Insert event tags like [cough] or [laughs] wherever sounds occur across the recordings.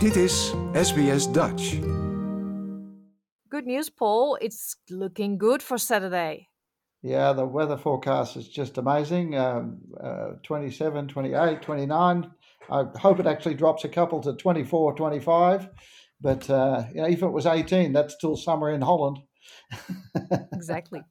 Dit is SBS Dutch. Good news, Paul. It's looking good for Saturday. Yeah, the weather forecast is just amazing. Um, uh, 27, 28, 29. I hope it actually drops a couple to 24, 25. But uh, you know, if it was 18, that's still summer in Holland. [laughs] Exactly.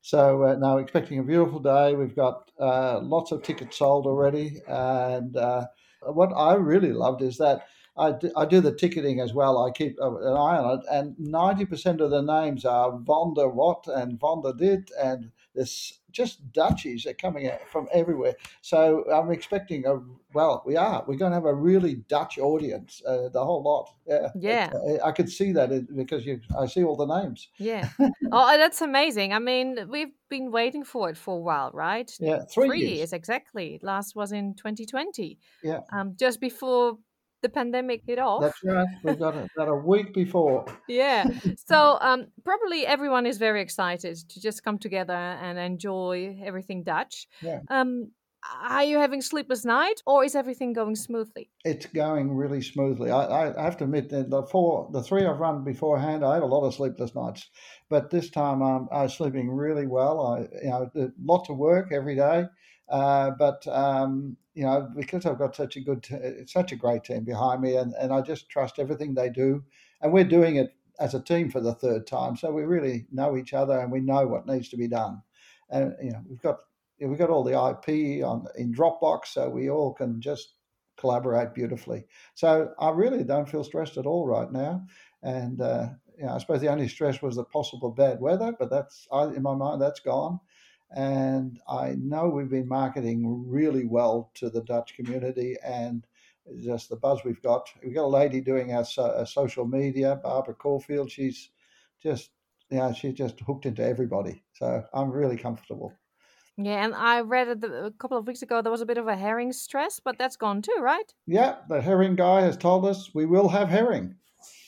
So uh, now expecting a beautiful day. We've got uh, lots of tickets sold already, and uh, what I really loved is that I do, I do the ticketing as well. I keep an eye on it, and ninety percent of the names are Von der What and Von der Dit, and there's just Dutchies are coming out from everywhere. So I'm expecting a well, we are. We're going to have a really Dutch audience, uh, the whole lot. Yeah, Yeah. I could see that because you, I see all the names. Yeah. [laughs] oh, that's amazing. I mean, we've been waiting for it for a while, right? Yeah, three, years. exactly. Last was in 2020. Yeah. Um, just before the pandemic hit off. That's right. We've got it about a week before. [laughs] yeah. So um, probably everyone is very excited to just come together and enjoy everything Dutch. Yeah. Um, are you having sleepless night, or is everything going smoothly? It's going really smoothly. I, I have to admit that the four, the three I've run beforehand, I had a lot of sleepless nights, but this time um, I'm sleeping really well. I, you know, lots of work every day, uh, but um, you know, because I've got such a good, t- such a great team behind me, and, and I just trust everything they do, and we're doing it as a team for the third time, so we really know each other and we know what needs to be done, and you know, we've got we've got all the IP on in Dropbox, so we all can just collaborate beautifully. So I really don't feel stressed at all right now. And uh, you know, I suppose the only stress was the possible bad weather, but that's I, in my mind that's gone. And I know we've been marketing really well to the Dutch community, and just the buzz we've got. We've got a lady doing our, so, our social media, Barbara Caulfield. She's just you know, she's just hooked into everybody. So I'm really comfortable. Yeah, and I read the- a couple of weeks ago there was a bit of a herring stress, but that's gone too, right? Yeah, the herring guy has told us we will have herring.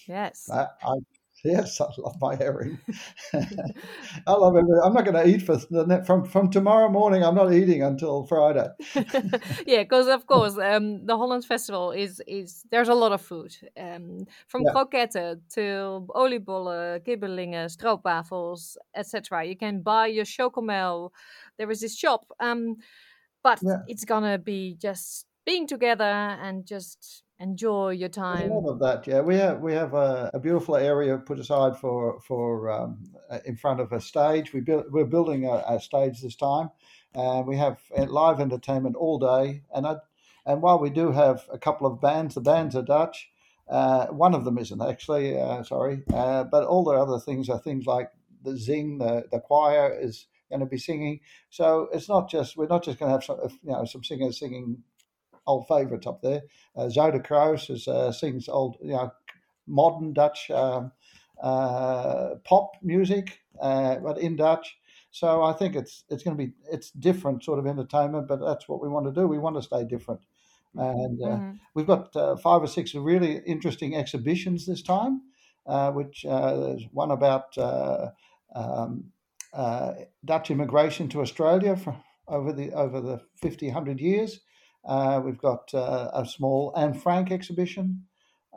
Yes. I, I yes, I love my herring. [laughs] I love it. I'm not going to eat for from from tomorrow morning. I'm not eating until Friday. [laughs] yeah, because of course, um, the Holland Festival is is there's a lot of food, um, from Yeah. kroketten to oliebollen, kibbelingen, stroopwafels, etc. You can buy your chocomel. There is this shop, um, but Yeah. it's gonna be just being together and just enjoy your time. lot of that. Yeah, we have we have a, a beautiful area put aside for for um, uh, in front of a stage. We build we're building a, a stage this time. Uh, we have uh, live entertainment all day, and I, and while we do have a couple of bands, the bands are Dutch. Uh, one of them isn't actually. Uh, sorry, uh, but all the other things are things like the zing, the the choir is going to be singing. So it's not just we're not just going to have some you know some singers singing old favourites up there. Uh, Zoda Kroos is, uh, sings old, you know, modern Dutch um, uh, pop music, uh, but in Dutch. So I think it's it's going to be it's different sort of entertainment, but that's what we want to do. We want to stay different, and uh, Mhm. we've got uh, five or six really interesting exhibitions this time. Uh, which uh, there's one about uh, um, uh, Dutch immigration to Australia for, over the over the 50, 100 years. Uh, we've got uh, a small Anne Frank exhibition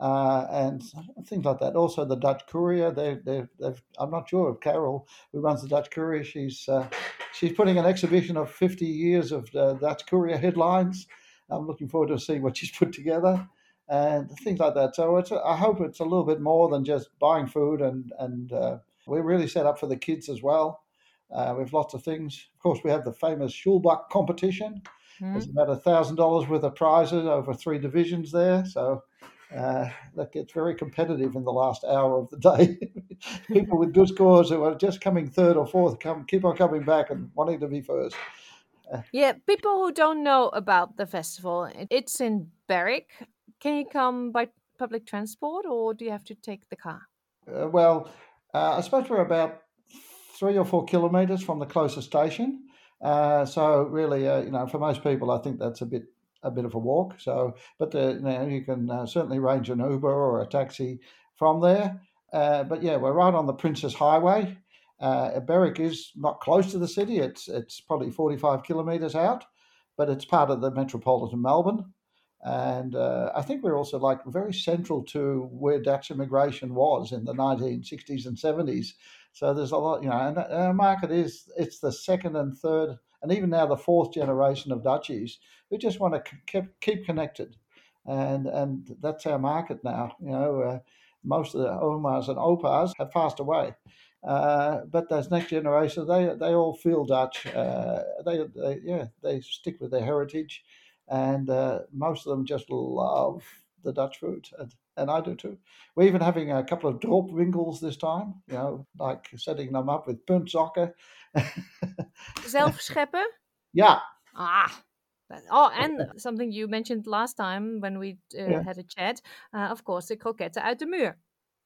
uh, and things like that. Also, the Dutch Courier. They, they, they've, I'm not sure if Carol, who runs the Dutch Courier, she's uh, she's putting an exhibition of 50 years of uh, Dutch Courier headlines. I'm looking forward to seeing what she's [laughs] put together and things like that. So I hope it's a little bit more than just buying food, and and uh, we're really set up for the kids as well. We have lots of things. Of course, we have the famous sjoelbak competition. Mhm. There's about a thousand dollars worth of prizes over three divisions there, so uh, that gets very competitive in the last hour of the day. [laughs] People with good scores who are just coming third or fourth come keep on coming back and wanting to be first. Yeah, people who don't know about the festival, it's in Berwick. Can you come by public transport, or do you have to take the car? Uh, well, uh, I suppose we're about three or four kilometres from the closest station. Uh, so really, uh, you know, for most people, I think that's a bit a bit of a walk. So, but uh, you, know, you can uh, certainly arrange an Uber or a taxi from there. But yeah, we're right on the Princes Highway. Berwick is not close to the city. It's it's probably forty five kilometres out, but it's part of the metropolitan Melbourne. And uh, I think we're also like very central to where Dutch immigration was in the 1960s and 70s. So there's a lot, you know, and our market is it's the second and third, and even now the fourth generation of Dutchies who just want to keep keep connected, and and that's our market now. You know, uh, most of the Omas and Opas have passed away, uh, but those next generation, they they all feel Dutch. Uh, they, they yeah they stick with their heritage, and uh, most of them just love the Dutch food, and, and I do too. We're even having a couple of dorpwinkels this time. You know, like setting them up with puntzakken. [laughs] Zelf scheppen? yeah. Ah. Oh, and something you mentioned last time when we uh, Yeah. had a chat, uh, of course, the kroketten uit de muur.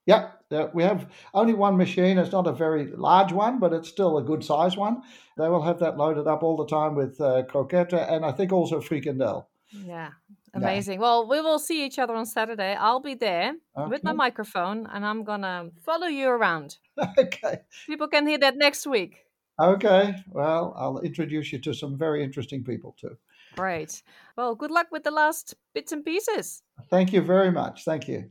Yeah, yeah, we have only one machine. It's not a very large one, but it's still a good size one. They will have that loaded up all the time with uh, croquette and I think also frikandel. Yeah, amazing. Well, we will see each other on Saturday. I'll be there with my microphone and I'm gonna follow you around. [laughs] okay. People can hear that next week. Okay. Well, I'll introduce you to some very interesting people too. Great. Well, good luck with the last bits and pieces. Thank you very much. Thank you.